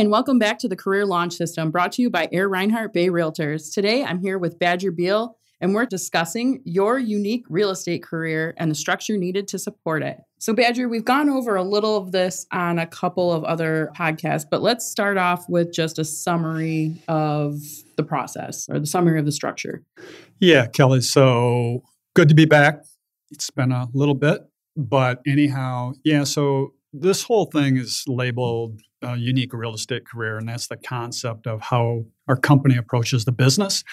and welcome back to the Career Launch System brought to you by Air Reinhardt Bay Realtors. Today, I'm here with Badger Beal, and we're discussing your unique real estate career and the structure needed to support it. So, Badger, we've gone over a little of this on a couple of other podcasts, but let's start off with just a summary of the process or the summary of the structure. Yeah, Kelly. So, good to be back. It's been a little bit, but anyhow, yeah. So, this whole thing is labeled a unique real estate career, and that's the concept of how our company approaches the business.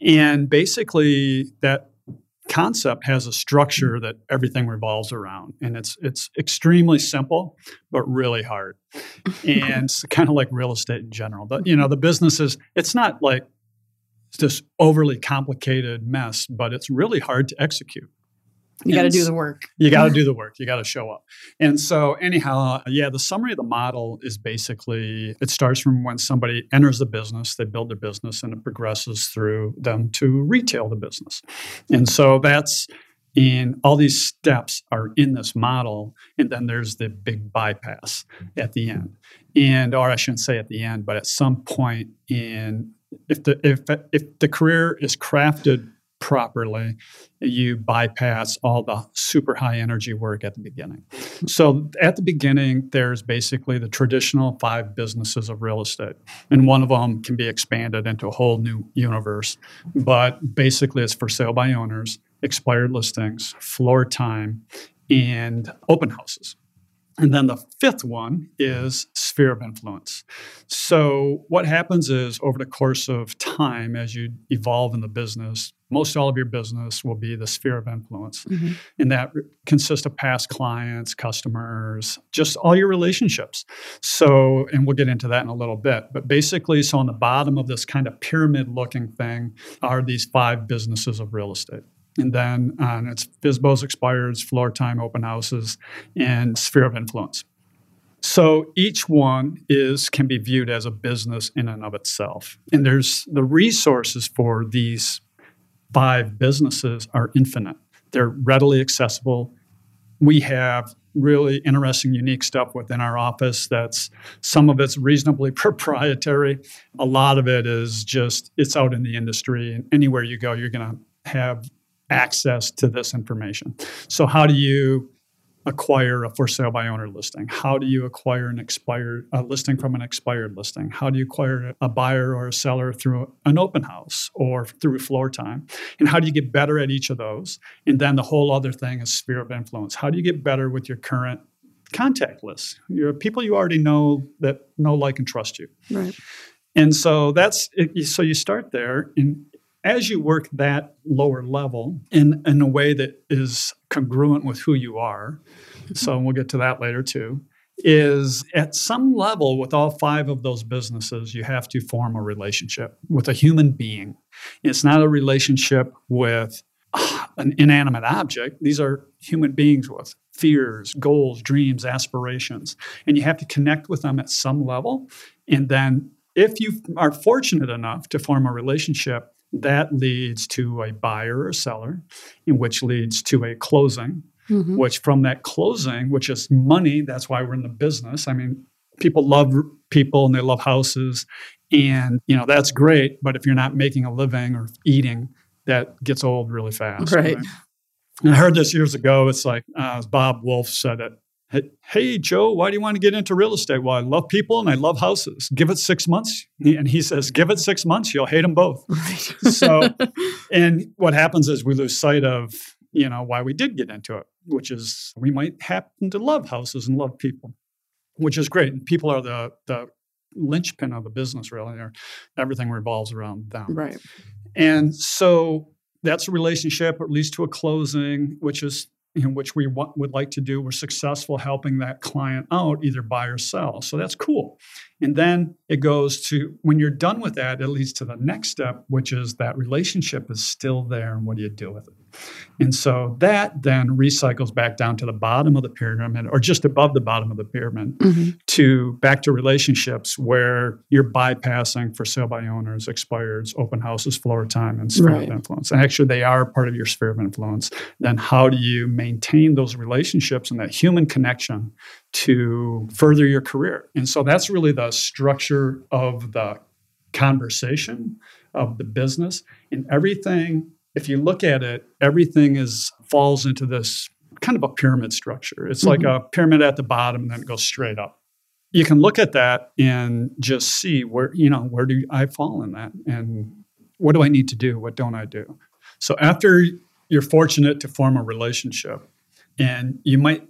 And basically, that concept has a structure that everything revolves around and it's it's extremely simple but really hard and it's kind of like real estate in general but you know the business is it's not like this overly complicated mess but it's really hard to execute you got to do the work. You got to do the work. You got to show up. And so, anyhow, yeah, the summary of the model is basically it starts from when somebody enters the business, they build their business, and it progresses through them to retail the business. And so that's in all these steps are in this model. And then there's the big bypass at the end. And, or I shouldn't say at the end, but at some point in if the if if the career is crafted properly, you bypass all the super high energy work at the beginning. So, at the beginning, there's basically the traditional five businesses of real estate, and one of them can be expanded into a whole new universe. But basically, it's for sale by owners, expired listings, floor time, and open houses. And then the fifth one is sphere of influence. So, what happens is over the course of time, as you evolve in the business, most all of your business will be the sphere of influence. Mm-hmm. And that consists of past clients, customers, just all your relationships. So, and we'll get into that in a little bit. But basically, so on the bottom of this kind of pyramid looking thing are these five businesses of real estate and then um, it's FSBOs, expires, floor time, open houses, and sphere of influence. So each one is can be viewed as a business in and of itself. And there's the resources for these five businesses are infinite. They're readily accessible. We have really interesting, unique stuff within our office that's some of it's reasonably proprietary. A lot of it is just it's out in the industry and anywhere you go, you're gonna have access to this information. So, how do you acquire a for sale by owner listing? How do you acquire an expired a listing from an expired listing? How do you acquire a buyer or a seller through an open house or through floor time? And how do you get better at each of those? And then the whole other thing is sphere of influence. How do you get better with your current contact list? Your people you already know that know, like, and trust you. Right. And so that's so you start there, and as you work that lower level in, in a way that is congruent with who you are, so we'll get to that later too, is at some level with all five of those businesses, you have to form a relationship with a human being. It's not a relationship with uh, an inanimate object, these are human beings with fears, goals, dreams, aspirations. And you have to connect with them at some level. And then if you are fortunate enough to form a relationship, that leads to a buyer or seller, in which leads to a closing, mm-hmm. which from that closing, which is money, that's why we're in the business. I mean, people love people and they love houses. And, you know, that's great. But if you're not making a living or eating, that gets old really fast. Right. right? And I heard this years ago. It's like uh, Bob Wolf said it hey, Joe, why do you want to get into real estate? Well, I love people and I love houses. Give it six months. And he says, give it six months, you'll hate them both. Right. so, and what happens is we lose sight of, you know, why we did get into it, which is we might happen to love houses and love people, which is great. And people are the, the linchpin of the business, really. Or everything revolves around them. Right. And so that's a relationship, or at least to a closing, which is in which we w- would like to do. We're successful helping that client out, either buy or sell. So that's cool. And then it goes to when you're done with that, it leads to the next step, which is that relationship is still there. And what do you do with it? And so that then recycles back down to the bottom of the pyramid or just above the bottom of the pyramid mm-hmm. to back to relationships where you're bypassing for sale by owners, expireds, open houses, floor time, and sphere right. of influence. And actually, they are part of your sphere of influence. Then, how do you maintain those relationships and that human connection to further your career? And so that's really the structure of the conversation of the business and everything if you look at it everything is falls into this kind of a pyramid structure. It's mm-hmm. like a pyramid at the bottom and then it goes straight up. You can look at that and just see where you know where do i fall in that and what do i need to do? What don't i do? So after you're fortunate to form a relationship and you might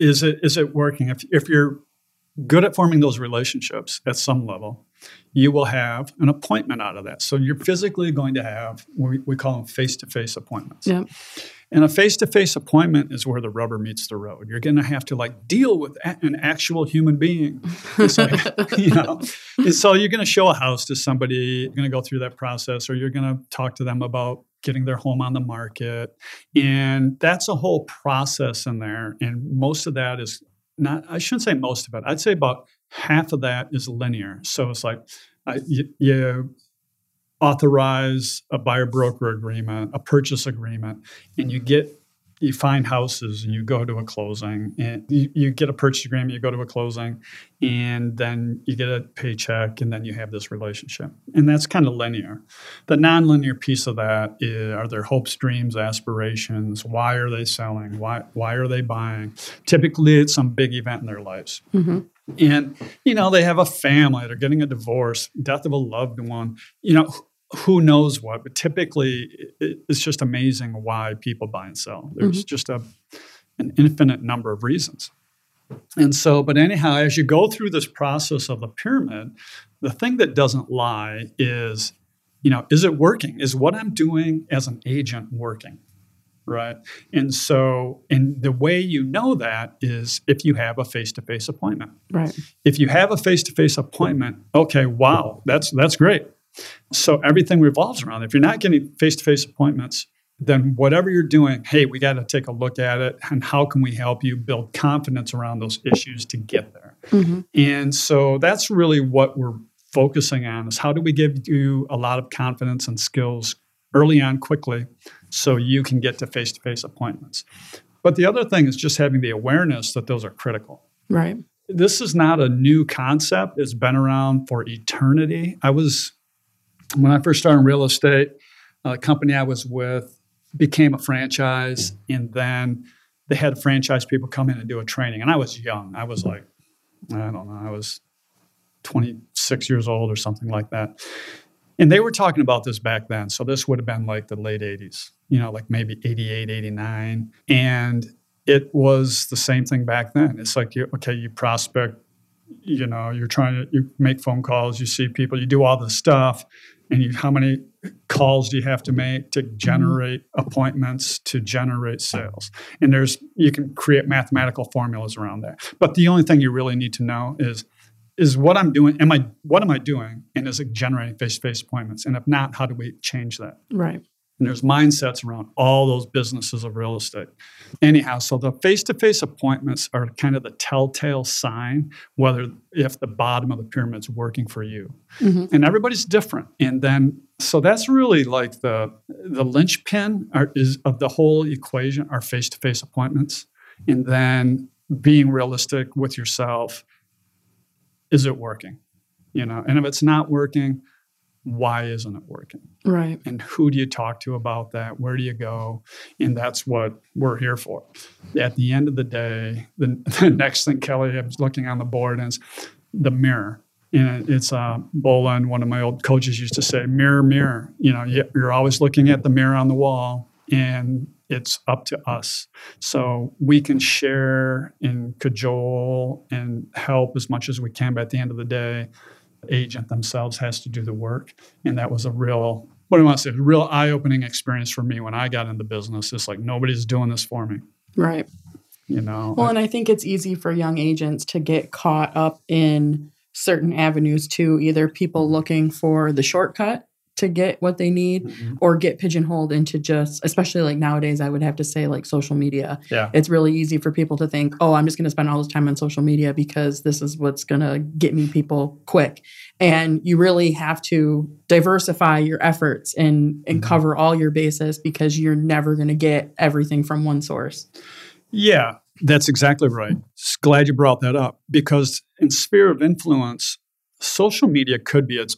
is it is it working? If, if you're good at forming those relationships at some level you will have an appointment out of that. So you're physically going to have we, we call them face-to-face appointments. Yeah. And a face-to-face appointment is where the rubber meets the road. You're going to have to like deal with an actual human being. So, you know, and so you're going to show a house to somebody. You're going to go through that process, or you're going to talk to them about getting their home on the market, and that's a whole process in there. And most of that is not. I shouldn't say most of it. I'd say about half of that is linear. So it's like uh, you, you authorize a buyer broker agreement, a purchase agreement, and you get you find houses and you go to a closing and you, you, get a purchase agreement you go to a closing and then you get a paycheck and then you have this relationship. And that's kind of linear. The nonlinear piece of that is, are their hopes dreams aspirations? Why are they selling? Why, why are they buying? Typically it's some big event in their lives. Mm-hmm. And you know they have a family they're getting a divorce death of a loved one you know who knows what, but typically it's just amazing why people buy and sell. There's mm-hmm. just a an infinite number of reasons. And so, but anyhow, as you go through this process of the pyramid, the thing that doesn't lie is, you know, is it working? Is what I'm doing as an agent working? Right. And so, and the way you know that is if you have a face to face appointment. Right. If you have a face to face appointment, okay, wow, that's that's great so everything revolves around it. If you're not getting face to face appointments, then whatever you're doing, hey, we got to take a look at it and how can we help you build confidence around those issues to get there. Mm-hmm. And so that's really what we're focusing on is how do we give you a lot of confidence and skills early on quickly so you can get to face to face appointments. But the other thing is just having the awareness that those are critical. Right. This is not a new concept. It's been around for eternity. I was when I first started in real estate, uh, a company I was with became a franchise, and then they had franchise people come in and do a training. And I was young. I was like, I don't know, I was 26 years old or something like that. And they were talking about this back then. So this would have been like the late 80s, you know, like maybe 88, 89. And it was the same thing back then. It's like, you, okay, you prospect, you know, you're trying to you make phone calls, you see people, you do all this stuff and you, how many calls do you have to make to mm-hmm. generate appointments to generate sales and there's you can create mathematical formulas around that but the only thing you really need to know is is what i'm doing am i what am i doing and is it generating face-to-face appointments and if not how do we change that right and there's mindsets around all those businesses of real estate. Anyhow, so the face to face appointments are kind of the telltale sign whether if the bottom of the pyramid is working for you. Mm-hmm. And everybody's different. And then, so that's really like the, the linchpin are, is of the whole equation are face to face appointments. And then being realistic with yourself is it working? You know, and if it's not working, why isn't it working? Right. And who do you talk to about that? Where do you go? And that's what we're here for. At the end of the day, the, the next thing Kelly is looking on the board is the mirror. And it's uh, Boland, one of my old coaches used to say, mirror, mirror. You know, you're always looking at the mirror on the wall, and it's up to us. So hmm. we can share and cajole and help as much as we can, but at the end of the day, the agent themselves has to do the work. And that was a real, what do I want to say, a real eye opening experience for me when I got into business. It's like nobody's doing this for me. Right. You know? Well, and I think it's easy for young agents to get caught up in certain avenues too, either people looking for the shortcut to get what they need Mhm. or get pigeonholed into just especially like nowadays i would have to say like social media Yeah. it's really easy for people to think oh i'm just going to spend all this time on social media because this is what's going to get me people quick and you really have to diversify your efforts and and Mhm. cover all your bases because you're never going to get everything from one source Yeah, that's exactly right. Glad you brought that up because in sphere of influence, social media could be its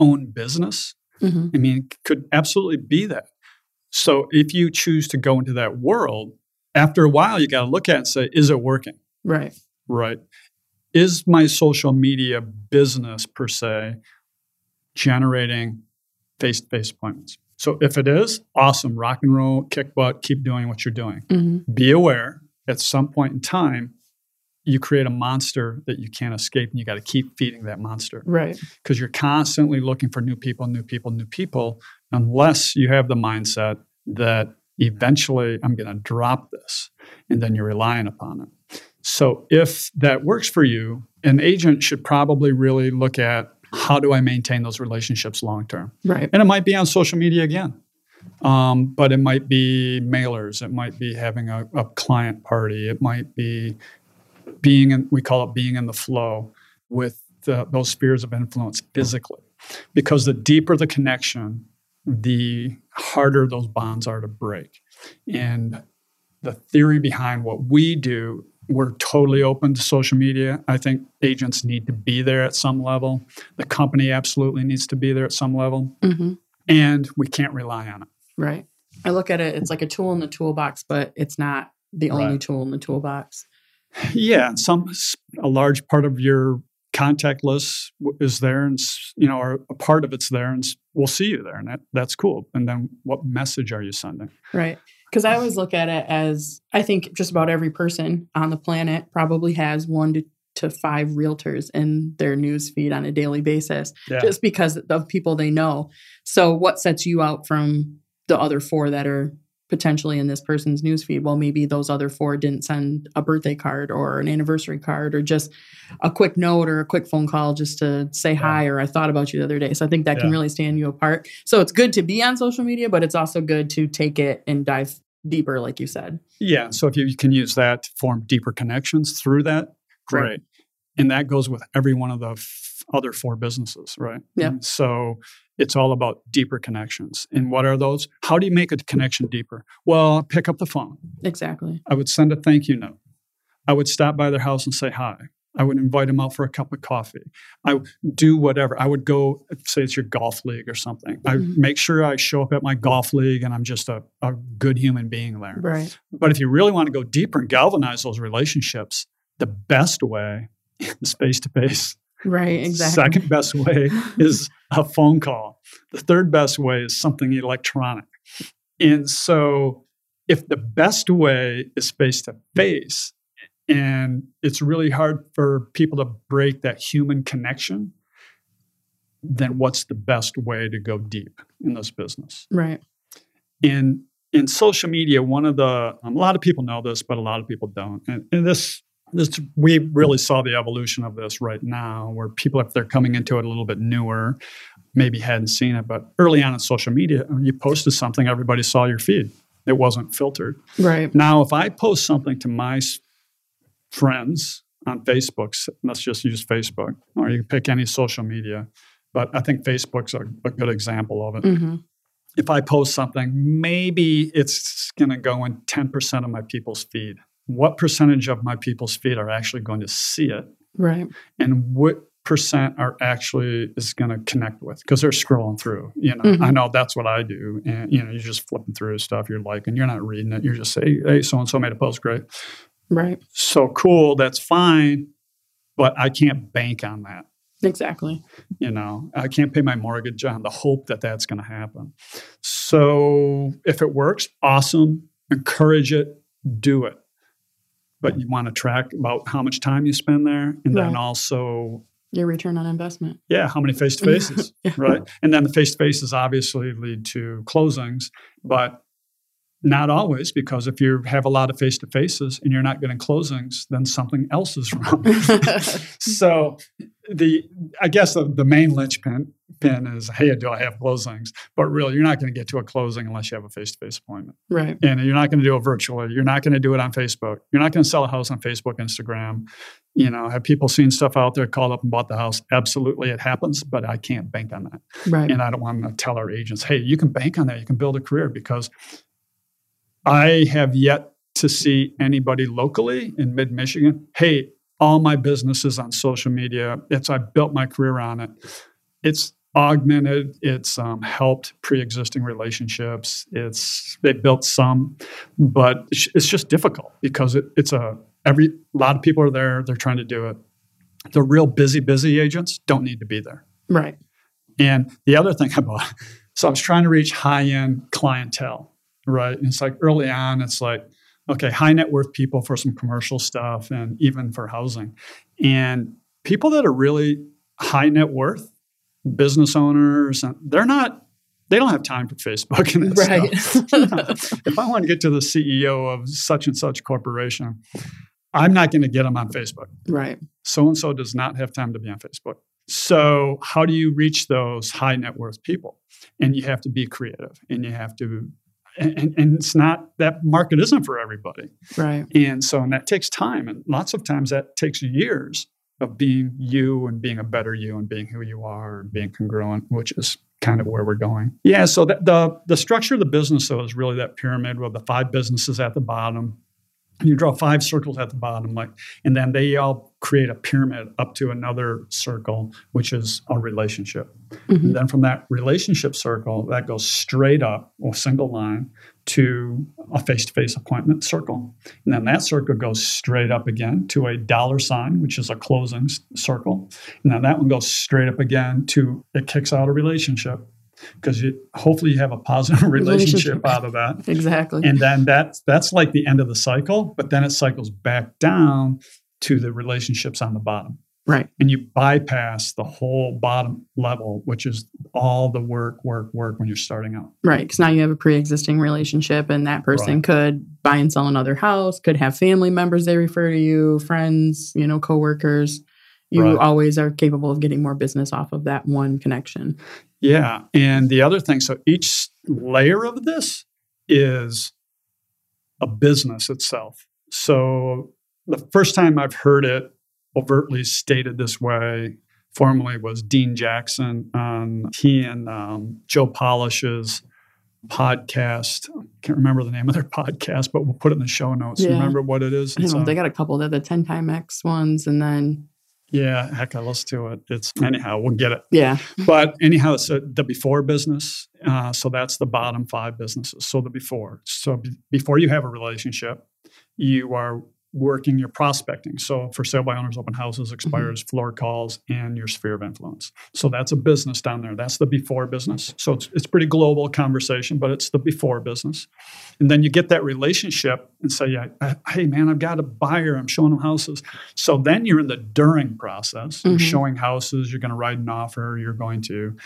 own business. Mhm. I mean, it could absolutely be that. So if you choose to go into that world, after a while, you got to look at it and say, is it working? right Right. Is my social media business per se generating face to face appointments? So if it is, awesome, rock and roll, kick butt, keep doing what you're doing. hmm Be aware at some point in time, you create a monster that you can't escape and you got to keep feeding that monster right because you're constantly looking for new people, new people, new people, unless you have the mindset that eventually I'm going to drop this and then you're relying upon it. So if that works for you, an agent should probably really look at how do I maintain those relationships long term? right And it might be on social media again. Um, but it might be mailers. It might be having a, a client party. It might be being in, we call it being in the flow with the, those spheres of influence physically. Because the deeper the connection, the harder those bonds are to break. And the theory behind what we do, we're totally open to social media. I think agents need to be there at some level. The company absolutely needs to be there at some level hmm and we can't rely on it. right i look at it it's like a tool in the toolbox but it's not the only Right. tool in the toolbox Yeah, and some a large part of your contact list is there, and you know, or a part of it's there, and we'll see you there, and that, that's cool. And then, what message are you sending? Right. Because I always look at it as I think just about every person on the planet probably has one to, to five realtors in their news feed on a daily basis, Yeah, just because of people they know. So, what sets you out from the other four that are potentially in this person's newsfeed. Well, maybe those other four didn't send a birthday card or an anniversary card or just a quick note or a quick phone call just to say hi or I thought about you the other day. So, I think that can really stand you apart. So, it's good to be on social media, but it's also good to take it and dive deeper, like you said. yeah. So if you can use that to form deeper connections through that, Right. great. And that goes with every one of the f- other four businesses, right? Yeah. And so it's all about deeper connections. And what are those? How do you make a connection deeper? Well, pick up the phone. Exactly. I would send a thank you note. I would stop by their house and say hi. I would invite them out for a cup of coffee. I would do whatever. I would go, say it's your golf league or something. I Mhm. make sure I show up at my golf league and I'm just a, a good human being there. Right. But if you really want to go deeper and galvanize those relationships, the best way is face to face. Right. Exactly. Second best way is a phone call. The third best way is something electronic. And so, if the best way is face to face, and it's really hard for people to break that human connection, then what's the best way to go deep in this business? Right. in in social media, one of the um, a lot of people know this, but a lot of people don't. And, and this this we really saw the evolution of this right now, where people, if they're coming into it a little bit newer, maybe hadn't seen it, but early on in social media, when you posted something, everybody saw your feed. It wasn't filtered. Right. Now, if I post something to my friends on Facebook, let's just use Facebook, or you can pick any social media, but I think Facebook's a, a good example of it hmm if I post something, maybe it's going to go in 10% of my people's feed. What percentage of my people's feet are actually going to see it? Right. And what percent are actually is going to connect with? Because they're scrolling through. You know, Mhm. I know that's what I do. And, you know, you're just flipping through stuff you're liking. You're not reading it. You're just saying, hey, so and so made a post. Great. Right. So cool. That's fine. But I can't bank on that. Exactly. You know, I can't pay my mortgage on the hope that that's going to happen. So if it works, awesome. Encourage it, do it. But you want to track about how much time you spend there, and then also, Your return on investment. yeah, how many face to faces, Yeah. right? And then the face to faces obviously lead to closings, but Not always, because if you have a lot of face to faces and you're not getting closings, then something else is wrong. so, the I guess the, the main linchpin pin is, hey, do I have closings? But really, you're not going to get to a closing unless you have a face to face appointment. Right. And you're not going to do it virtually. You're not going to do it on Facebook. You're not going to sell a house on Facebook, Instagram. You know, have people seen stuff out there, called up and bought the house? Absolutely, it happens, but I can't bank on that. Right. And I don't want to tell our agents, hey, you can bank on that. You can build a career because I have yet to see anybody locally in mid Michigan, hey, all my businesses on social media. It's I built my career on it. It's augmented. It's um, helped pre-existing relationships. It's they built some, but it's just difficult because it, it's a every a lot of people are there. They're trying to do it. The real busy, busy agents don't need to be there. Right. And the other thing about so I was trying to reach high-end clientele, right? And it's like early on, it's like okay, high net worth people for some commercial stuff and even for housing. And people that are really high net worth, business owners, they're not they don't have time for Facebook and that right. stuff. if I want to get to the CEO of such and such corporation, I'm not going to get them on Facebook. Right. So and so does not have time to be on Facebook. So, how do you reach those high net worth people? And you have to be creative and you have to and, and, it's not that market isn't for everybody right and so and that takes time and lots of times that takes years of being you and being a better you and being who you are and being congruent which is kind of where we're going yeah so the, the the structure of the business though is really that pyramid with the five businesses at the bottom you draw five circles at the bottom like and then they all create a pyramid up to another circle which is a relationship mm-hmm. and then from that relationship circle that goes straight up a single line to a face-to-face appointment circle and then that circle goes straight up again to a dollar sign which is a closing circle and then that one goes straight up again to it kicks out a relationship because you hopefully you have a positive relationship out of that. Exactly. And then that's that's like the end of the cycle, but then it cycles back down to the relationships on the bottom. Right. And you bypass the whole bottom level, which is all the work, work, work when you're starting out. Right. Because now you have a pre existing relationship, and that person right. could buy and sell another house, could have family members they refer to you, friends, you know, coworkers. You right. always are capable of getting more business off of that one connection. Yeah. And the other thing, so each layer of this is a business itself. So the first time I've heard it overtly stated this way formerly was Dean Jackson on he and um, Joe Polish's podcast. I can't remember the name of their podcast, but we'll put it in the show notes. Yeah. Remember what it is? Know, they got a couple. They're the 10 time X ones and then yeah, heck, I listen to it. It's anyhow, we'll get it. Yeah. But anyhow, it's a, the before business. Uh, so that's the bottom five businesses. So the before. So b- before you have a relationship, you are working your prospecting. So for sale by owners, open houses, expires, mm-hmm. floor calls, and your sphere of influence. So that's a business down there. That's the before business. So it's, it's pretty global conversation, but it's the before business. And then you get that relationship and say, yeah, hey man, I've got a buyer. I'm showing them houses. So then you're in the during process. Mm-hmm. You're showing houses. You're going to write an offer. You're going to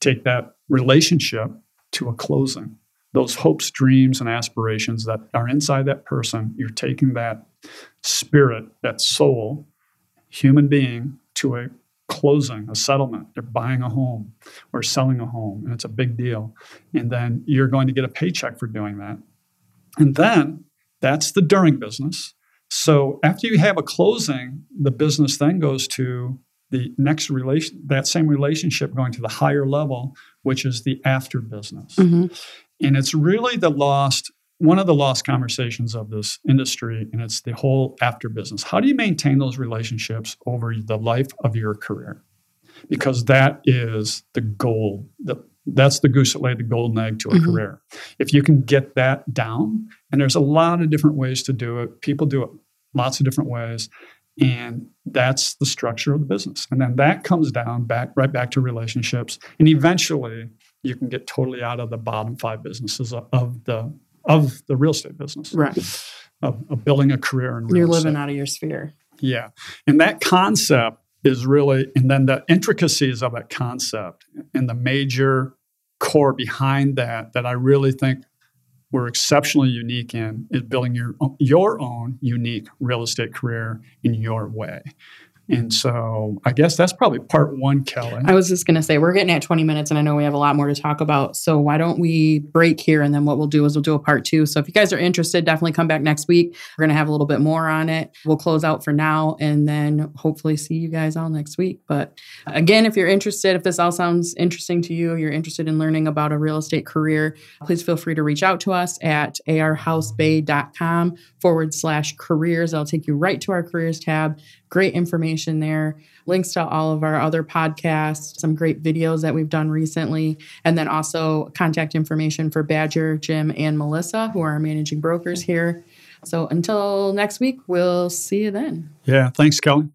take that relationship to a closing those hopes, dreams, and aspirations that are inside that person, you're taking that spirit, that soul, human being, to a closing, a settlement. They're buying a home or selling a home, and it's a big deal. And then you're going to get a paycheck for doing that. And then that's the during business. So after you have a closing, the business then goes to the next relation, that same relationship going to the higher level, which is the after business. Mm-hmm. And it's really the lost, one of the lost conversations of this industry, and it's the whole after business. How do you maintain those relationships over the life of your career? Because that is the goal. The, that's the goose that laid the golden egg to a mm-hmm. career. If you can get that down, and there's a lot of different ways to do it, people do it lots of different ways. And that's the structure of the business. And then that comes down back right back to relationships. And eventually you can get totally out of the bottom five businesses of the of the real estate business. Right. Of, of building a career in real You're living estate. out of your sphere. Yeah. And that concept is really, and then the intricacies of that concept and the major core behind that, that I really think we're exceptionally unique in is building your your own unique real estate career in your way. And so I guess that's probably part one, Kelly. I was just going to say, we're getting at 20 minutes and I know we have a lot more to talk about. So why don't we break here? And then what we'll do is we'll do a part two. So if you guys are interested, definitely come back next week. We're going to have a little bit more on it. We'll close out for now and then hopefully see you guys all next week. But again, if you're interested, if this all sounds interesting to you, you're interested in learning about a real estate career, please feel free to reach out to us at arhousebay.com forward slash careers. I'll take you right to our careers tab. Great information there. Links to all of our other podcasts, some great videos that we've done recently, and then also contact information for Badger, Jim, and Melissa, who are our managing brokers here. So until next week, we'll see you then. Yeah. Thanks, Kelly.